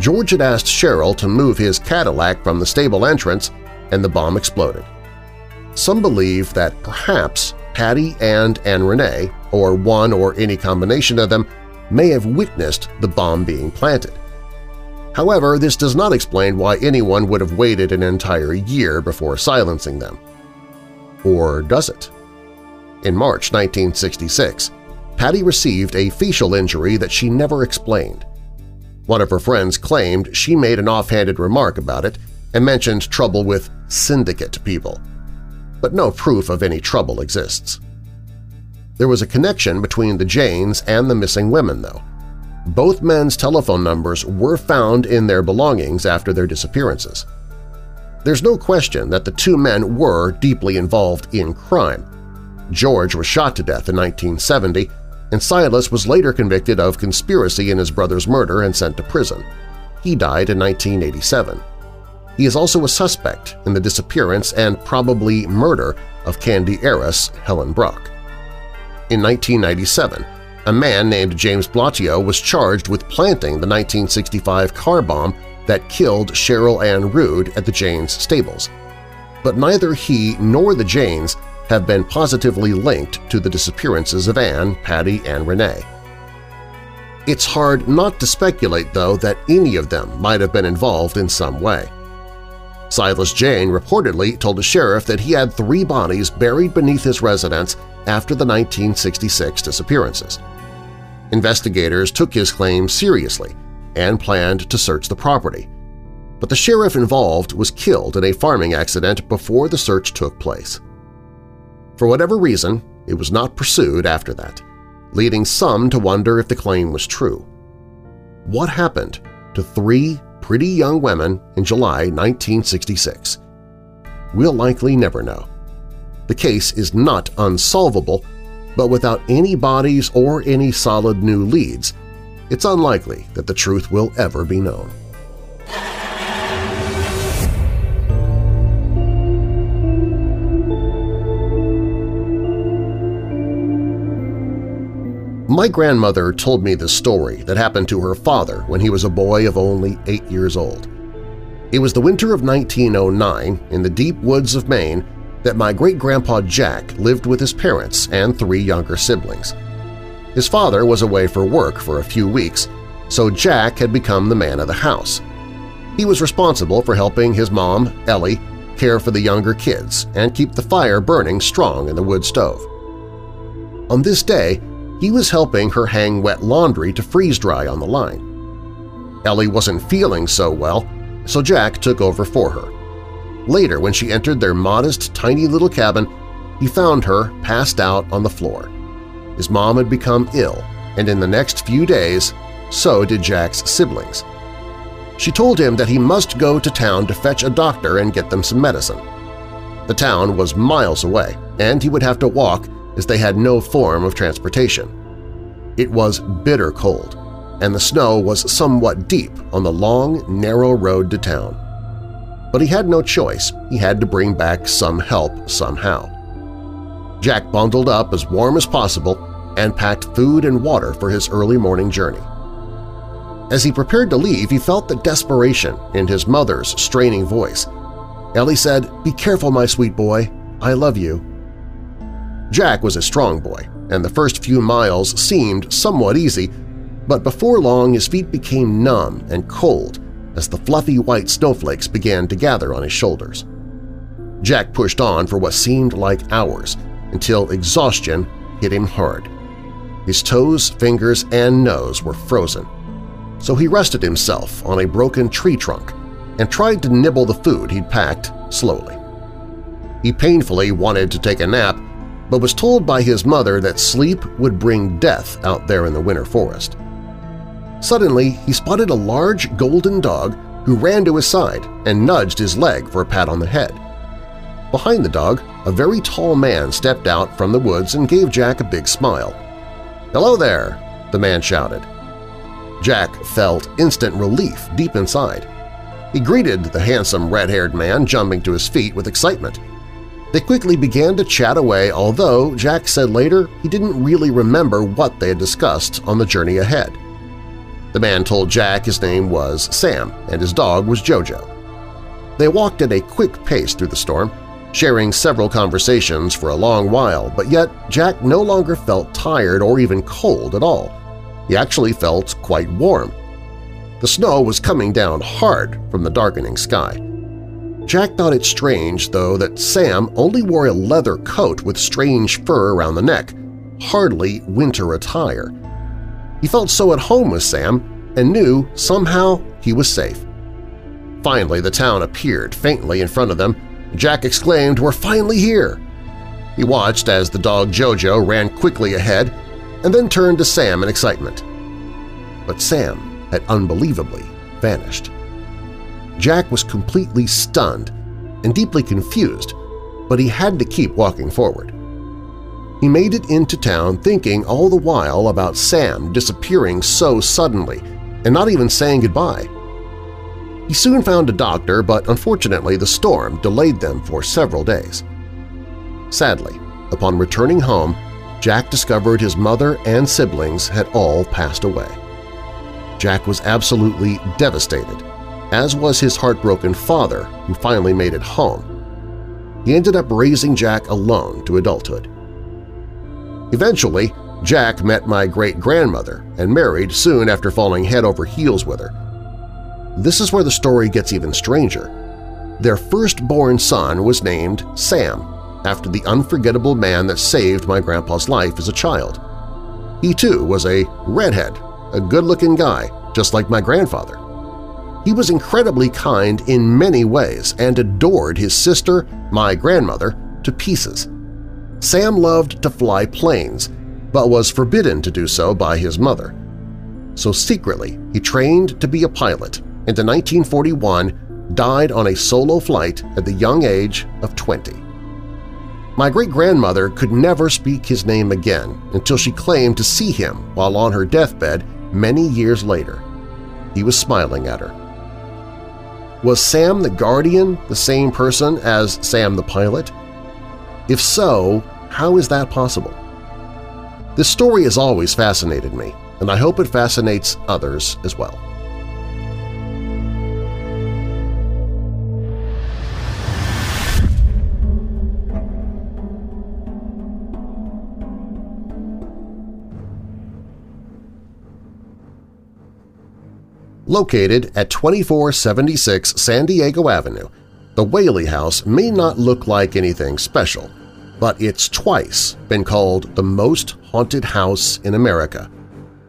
George had asked Cheryl to move his Cadillac from the stable entrance, and the bomb exploded. Some believe that perhaps Patty and Anne Renee, or one or any combination of them, may have witnessed the bomb being planted. However, this does not explain why anyone would have waited an entire year before silencing them. Or does it? In March 1966, Patty received a facial injury that she never explained. One of her friends claimed she made an offhanded remark about it and mentioned trouble with syndicate people. But no proof of any trouble exists. There was a connection between the Jaynes and the missing women, though. Both men's telephone numbers were found in their belongings after their disappearances. There's no question that the two men were deeply involved in crime. George was shot to death in 1970, and Silas was later convicted of conspiracy in his brother's murder and sent to prison. He died in 1987. He is also a suspect in the disappearance and probably murder of Candy heiress Helen Brach. In 1997, a man named James Blottiaux was charged with planting the 1965 car bomb that killed Cheryl Ann Rude at the Jaynes stables. But neither he nor the Jaynes have been positively linked to the disappearances of Anne, Patty, and Renee. It's hard not to speculate, though, that any of them might have been involved in some way. Silas Jayne reportedly told a sheriff that he had three bodies buried beneath his residence after the 1966 disappearances. Investigators took his claim seriously and planned to search the property, but the sheriff involved was killed in a farming accident before the search took place. For whatever reason, it was not pursued after that, leading some to wonder if the claim was true. What happened to three pretty young women in July 1966? We'll likely never know. The case is not unsolvable, but without any bodies or any solid new leads, it's unlikely that the truth will ever be known. My grandmother told me this story that happened to her father when he was a boy of only eight years old. It was the winter of 1909 in the deep woods of Maine that my great-grandpa Jack lived with his parents and three younger siblings. His father was away for work for a few weeks, so Jack had become the man of the house. He was responsible for helping his mom, Ellie, care for the younger kids and keep the fire burning strong in the wood stove. On this day, he was helping her hang wet laundry to freeze-dry on the line. Ellie wasn't feeling so well, so Jack took over for her. Later, when she entered their modest, tiny little cabin, he found her passed out on the floor. His mom had become ill, and in the next few days, so did Jack's siblings. She told him that he must go to town to fetch a doctor and get them some medicine. The town was miles away, and he would have to walk as they had no form of transportation. It was bitter cold, and the snow was somewhat deep on the long, narrow road to town. But he had no choice. He had to bring back some help somehow. Jack bundled up as warm as possible and packed food and water for his early morning journey. As he prepared to leave, he felt the desperation in his mother's straining voice. Ellie said, "'Be careful, my sweet boy. I love you.' Jack was a strong boy, and the first few miles seemed somewhat easy, but before long his feet became numb and cold as the fluffy white snowflakes began to gather on his shoulders. Jack pushed on for what seemed like hours until exhaustion hit him hard. His toes, fingers, and nose were frozen, so he rested himself on a broken tree trunk and tried to nibble the food he'd packed slowly. He painfully wanted to take a nap, but was told by his mother that sleep would bring death out there in the winter forest. Suddenly, he spotted a large golden dog who ran to his side and nudged his leg for a pat on the head. Behind the dog, a very tall man stepped out from the woods and gave Jack a big smile. "'Hello there!' the man shouted. Jack felt instant relief deep inside. He greeted the handsome red-haired man, jumping to his feet with excitement. They quickly began to chat away, although Jack said later he didn't really remember what they had discussed on the journey ahead. The man told Jack his name was Sam and his dog was Jojo. They walked at a quick pace through the storm, sharing several conversations for a long while, but yet Jack no longer felt tired or even cold at all. He actually felt quite warm. The snow was coming down hard from the darkening sky. Jack thought it strange, though, that Sam only wore a leather coat with strange fur around the neck, hardly winter attire. He felt so at home with Sam and knew somehow he was safe. Finally, the town appeared faintly in front of them. Jack exclaimed, "We're finally here!" He watched as the dog Jojo ran quickly ahead and then turned to Sam in excitement. But Sam had unbelievably vanished. Jack was completely stunned and deeply confused, but he had to keep walking forward. He made it into town thinking all the while about Sam disappearing so suddenly and not even saying goodbye. He soon found a doctor, but unfortunately the storm delayed them for several days. Sadly, upon returning home, Jack discovered his mother and siblings had all passed away. Jack was absolutely devastated, as was his heartbroken father, who finally made it home. He ended up raising Jack alone to adulthood. Eventually, Jack met my great-grandmother and married soon after falling head over heels with her. This is where the story gets even stranger. Their firstborn son was named Sam, after the unforgettable man that saved my grandpa's life as a child. He too was a redhead, a good-looking guy, just like my grandfather. He was incredibly kind in many ways and adored his sister, my grandmother, to pieces. Sam loved to fly planes, but was forbidden to do so by his mother. So secretly, he trained to be a pilot and in 1941 died on a solo flight at the young age of 20. My great-grandmother could never speak his name again until she claimed to see him while on her deathbed many years later. He was smiling at her. Was Sam the Guardian the same person as Sam the pilot? If so, how is that possible? This story has always fascinated me, and I hope it fascinates others as well. Located at 2476 San Diego Avenue, the Whaley House may not look like anything special, but it's twice been called the most haunted house in America,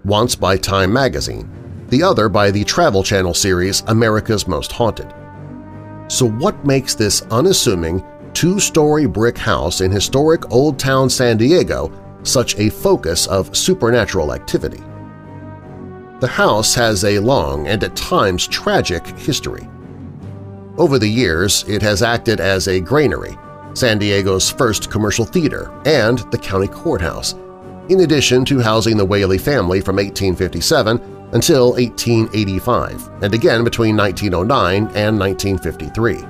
once by Time magazine, the other by the Travel Channel series America's Most Haunted. So what makes this unassuming two-story brick house in historic Old Town San Diego such a focus of supernatural activity? The house has a long and at times tragic history. Over the years, it has acted as a granary, San Diego's first commercial theater, and the county courthouse, in addition to housing the Whaley family from 1857 until 1885, and again between 1909 and 1953.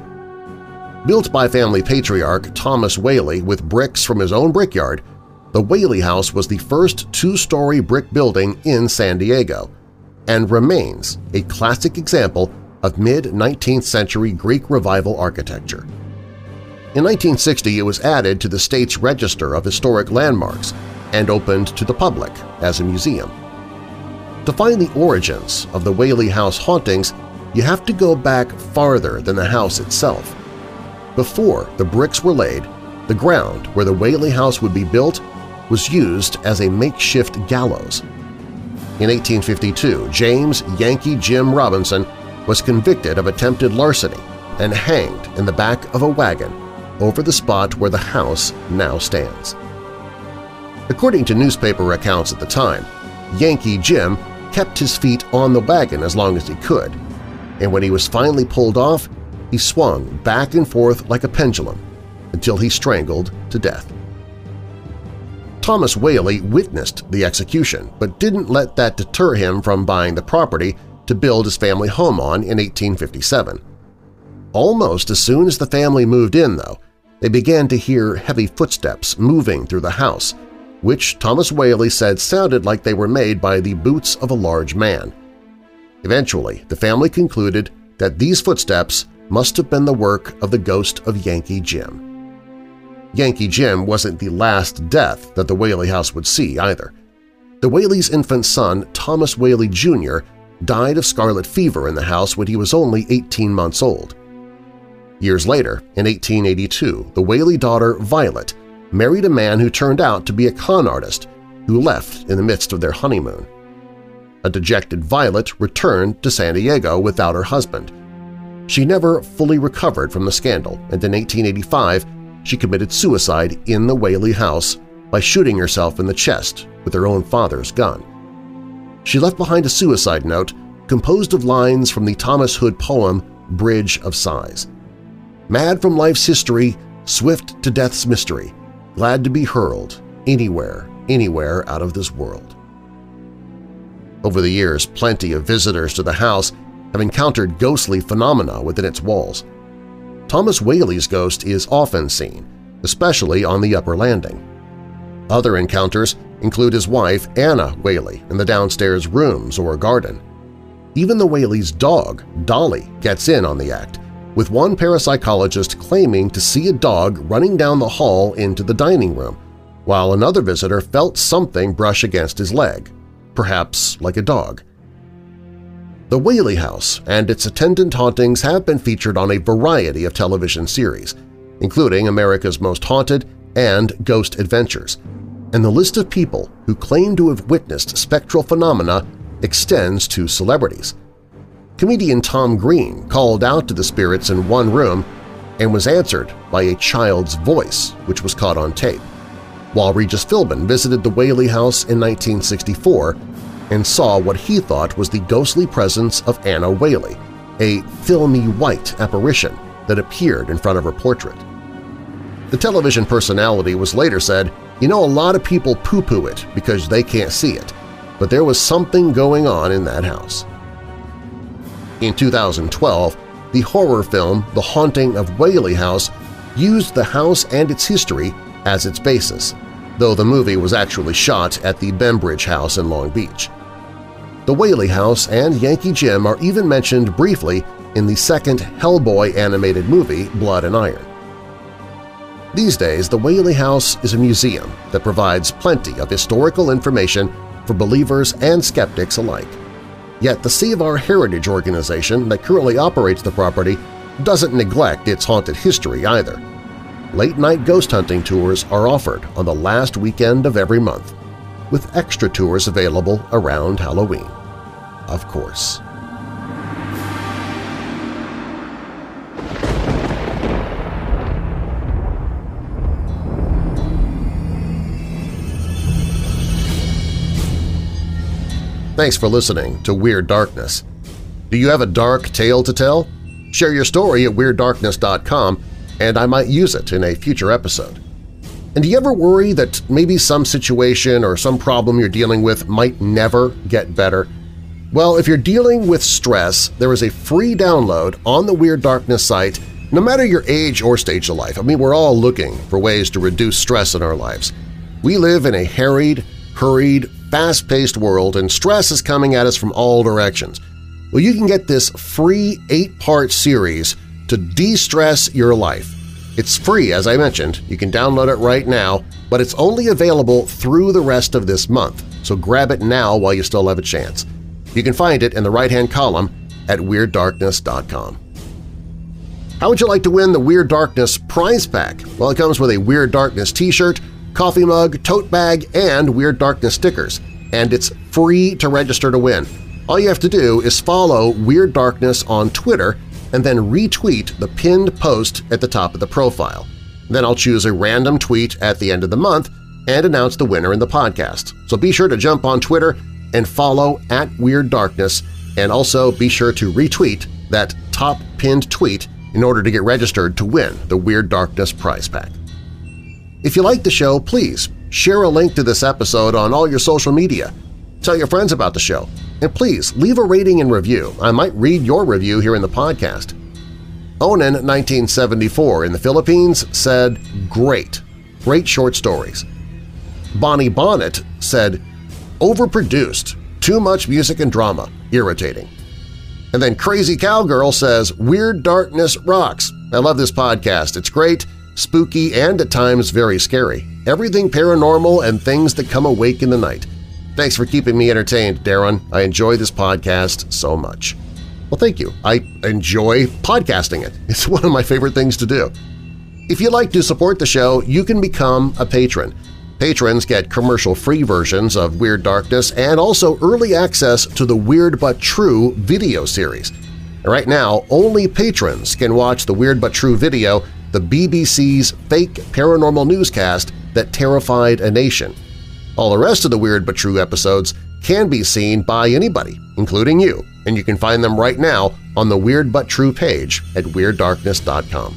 Built by family patriarch Thomas Whaley with bricks from his own brickyard, the Whaley House was the first two-story brick building in San Diego and remains a classic example of mid-19th century Greek Revival architecture. In 1960 it was added to the state's Register of Historic Landmarks and opened to the public as a museum. To find the origins of the Whaley House hauntings, you have to go back farther than the house itself. Before the bricks were laid, the ground where the Whaley House would be built was used as a makeshift gallows. In 1852, James Yankee Jim Robinson was convicted of attempted larceny and hanged in the back of a wagon over the spot where the house now stands. According to newspaper accounts at the time, Yankee Jim kept his feet on the wagon as long as he could, and when he was finally pulled off, he swung back and forth like a pendulum until he strangled to death. Thomas Whaley witnessed the execution but didn't let that deter him from buying the property to build his family home on in 1857. Almost as soon as the family moved in, though, they began to hear heavy footsteps moving through the house which Thomas Whaley said sounded like they were made by the boots of a large man. Eventually, the family concluded that these footsteps must have been the work of the ghost of Yankee Jim. Yankee Jim wasn't the last death that the Whaley house would see either. The Whaley's infant son, Thomas Whaley Jr., died of scarlet fever in the house when he was only 18 months old. Years later, in 1882, the Whaley daughter, Violet, married a man who turned out to be a con artist who left in the midst of their honeymoon. A dejected Violet returned to San Diego without her husband. She never fully recovered from the scandal, and in 1885 she committed suicide in the Whaley house by shooting herself in the chest with her own father's gun. She left behind a suicide note composed of lines from the Thomas Hood poem Bridge of Sighs. Mad from life's history, swift to death's mystery, glad to be hurled anywhere, anywhere out of this world. Over the years, plenty of visitors to the house have encountered ghostly phenomena within its walls. Thomas Whaley's ghost is often seen, especially on the upper landing. Other encounters include his wife, Anna Whaley, in the downstairs rooms or garden. Even the Whaley's dog, Dolly, gets in on the act, with one parapsychologist claiming to see a dog running down the hall into the dining room, while another visitor felt something brush against his leg, perhaps like a dog. The Whaley House and its attendant hauntings have been featured on a variety of television series, including America's Most Haunted and Ghost Adventures, and the list of people who claim to have witnessed spectral phenomena extends to celebrities. Comedian Tom Green called out to the spirits in one room and was answered by a child's voice, which was caught on tape, while Regis Philbin visited the Whaley House in 1964 and saw what he thought was the ghostly presence of Anna Whaley, a filmy white apparition that appeared in front of her portrait. The television personality was later said, you know a lot of people poo-poo it because they can't see it, but there was something going on in that house. In 2012, the horror film The Haunting of Whaley House used the house and its history as its basis, though the movie was actually shot at the Bembridge House in Long Beach. The Whaley House and Yankee Jim are even mentioned briefly in the second Hellboy animated movie Blood and Iron. These days, the Whaley House is a museum that provides plenty of historical information for believers and skeptics alike. Yet the Save Our Heritage organization that currently operates the property doesn't neglect its haunted history either. Late-night ghost hunting tours are offered on the last weekend of every month, with extra tours available around Halloween of course. Thanks for listening to Weird Darkness. Do you have a dark tale to tell? Share your story at WeirdDarkness.com and I might use it in a future episode. And do you ever worry that maybe some situation or some problem you're dealing with might never get better? Well, if you're dealing with stress, there is a free download on the Weird Darkness site no matter your age or stage of life. I mean, we're all looking for ways to reduce stress in our lives. We live in a harried, hurried, fast-paced world and stress is coming at us from all directions. Well, you can get this free eight-part series to de-stress your life. It's free, as I mentioned. You can download it right now, but it's only available through the rest of this month, so grab it now while you still have a chance. You can find it in the right-hand column at WeirdDarkness.com. How would you like to win the Weird Darkness prize pack? Well, it comes with a Weird Darkness t-shirt, coffee mug, tote bag, and Weird Darkness stickers, and it's free to register to win. All you have to do is follow Weird Darkness on Twitter and then retweet the pinned post at the top of the profile. Then I'll choose a random tweet at the end of the month and announce the winner in the podcast. So be sure to jump on Twitter and follow at Weird Darkness, and also be sure to retweet that top pinned tweet in order to get registered to win the Weird Darkness prize pack. If you like the show, please share a link to this episode on all your social media. Tell your friends about the show and please leave a rating and review. I might read your review here in the podcast. Onan 1974 in the Philippines said, Great, great short stories. Bonnie Bonnet said, Overproduced, too much music and drama, irritating. And then Crazy Cowgirl says, Weird Darkness rocks. I love this podcast. It's great, spooky, and at times very scary. Everything paranormal and things that come awake in the night. Thanks for keeping me entertained, Darren. I enjoy this podcast so much. Well, thank you. I enjoy podcasting it. It's one of my favorite things to do. If you'd like to support the show, you can become a patron. Patrons get commercial-free versions of Weird Darkness and also early access to the Weird But True video series. Right now, only patrons can watch the Weird But True video, the BBC's fake paranormal newscast that terrified a nation. All the rest of the Weird But True episodes can be seen by anybody, including you, and you can find them right now on the Weird But True page at WeirdDarkness.com.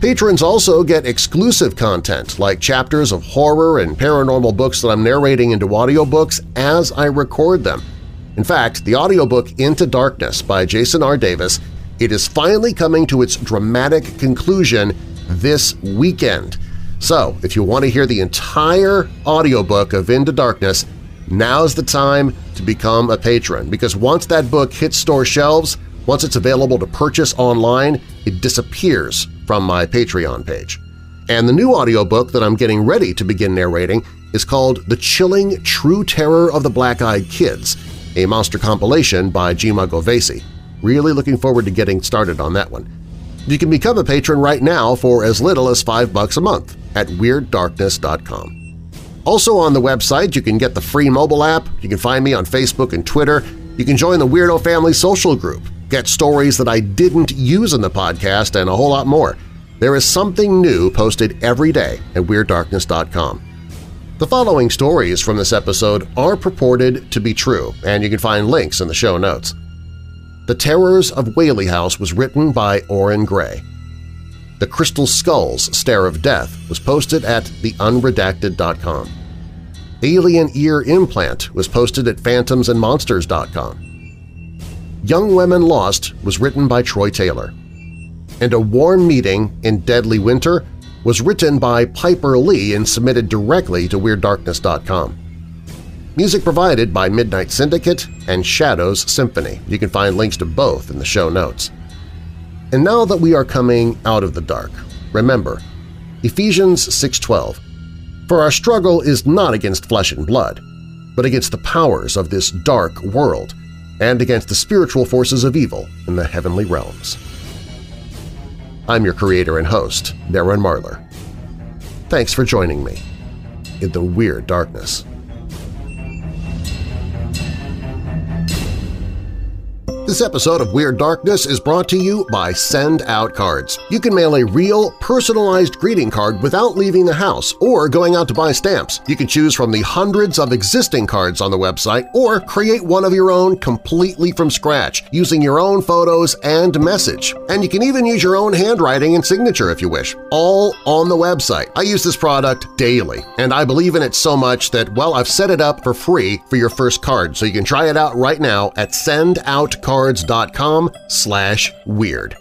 Patrons also get exclusive content like chapters of horror and paranormal books that I'm narrating into audiobooks as I record them. In fact, the audiobook Into Darkness by Jason R. Davis it is finally coming to its dramatic conclusion this weekend. So, if you want to hear the entire audiobook of Into Darkness, now's the time to become a patron because once that book hits store shelves, once it's available to purchase online, it disappears from my Patreon page. And the new audiobook that I'm getting ready to begin narrating is called The Chilling True Terror of the Black-Eyed Kids, a monster compilation by Jima Govesi. Really looking forward to getting started on that one. You can become a patron right now for as little as five bucks a month at WeirdDarkness.com. Also on the website, you can get the free mobile app, you can find me on Facebook and Twitter, you can join the Weirdo Family social group, get stories that I didn't use in the podcast, and a whole lot more. There is something new posted every day at WeirdDarkness.com. The following stories from this episode are purported to be true, and you can find links in the show notes. The Terrors of Whaley House was written by Orrin Grey. The Crystal Skulls Stare of Death was posted at theunredacted.com. Alien Ear Implant was posted at phantomsandmonsters.com. Young Women Lost was written by Troy Taylor. And A Warm Meeting in Deadly Winter was written by Piper Lee and submitted directly to WeirdDarkness.com. Music provided by Midnight Syndicate and Shadows Symphony. You can find links to both in the show notes. And now that we are coming out of the dark, remember, Ephesians 6.12, For our struggle is not against flesh and blood, but against the powers of this dark world and against the spiritual forces of evil in the heavenly realms. I'm your creator and host, Darren Marlar. Thanks for joining me in the Weird Darkness. This episode of Weird Darkness is brought to you by Send Out Cards. You can mail a real, personalized greeting card without leaving the house or going out to buy stamps. You can choose from the hundreds of existing cards on the website or create one of your own completely from scratch using your own photos and message. And you can even use your own handwriting and signature if you wish, all on the website. I use this product daily, and I believe in it so much that, well, I've set it up for free for your first card, so you can try it out right now at sendoutcards.com slash weird.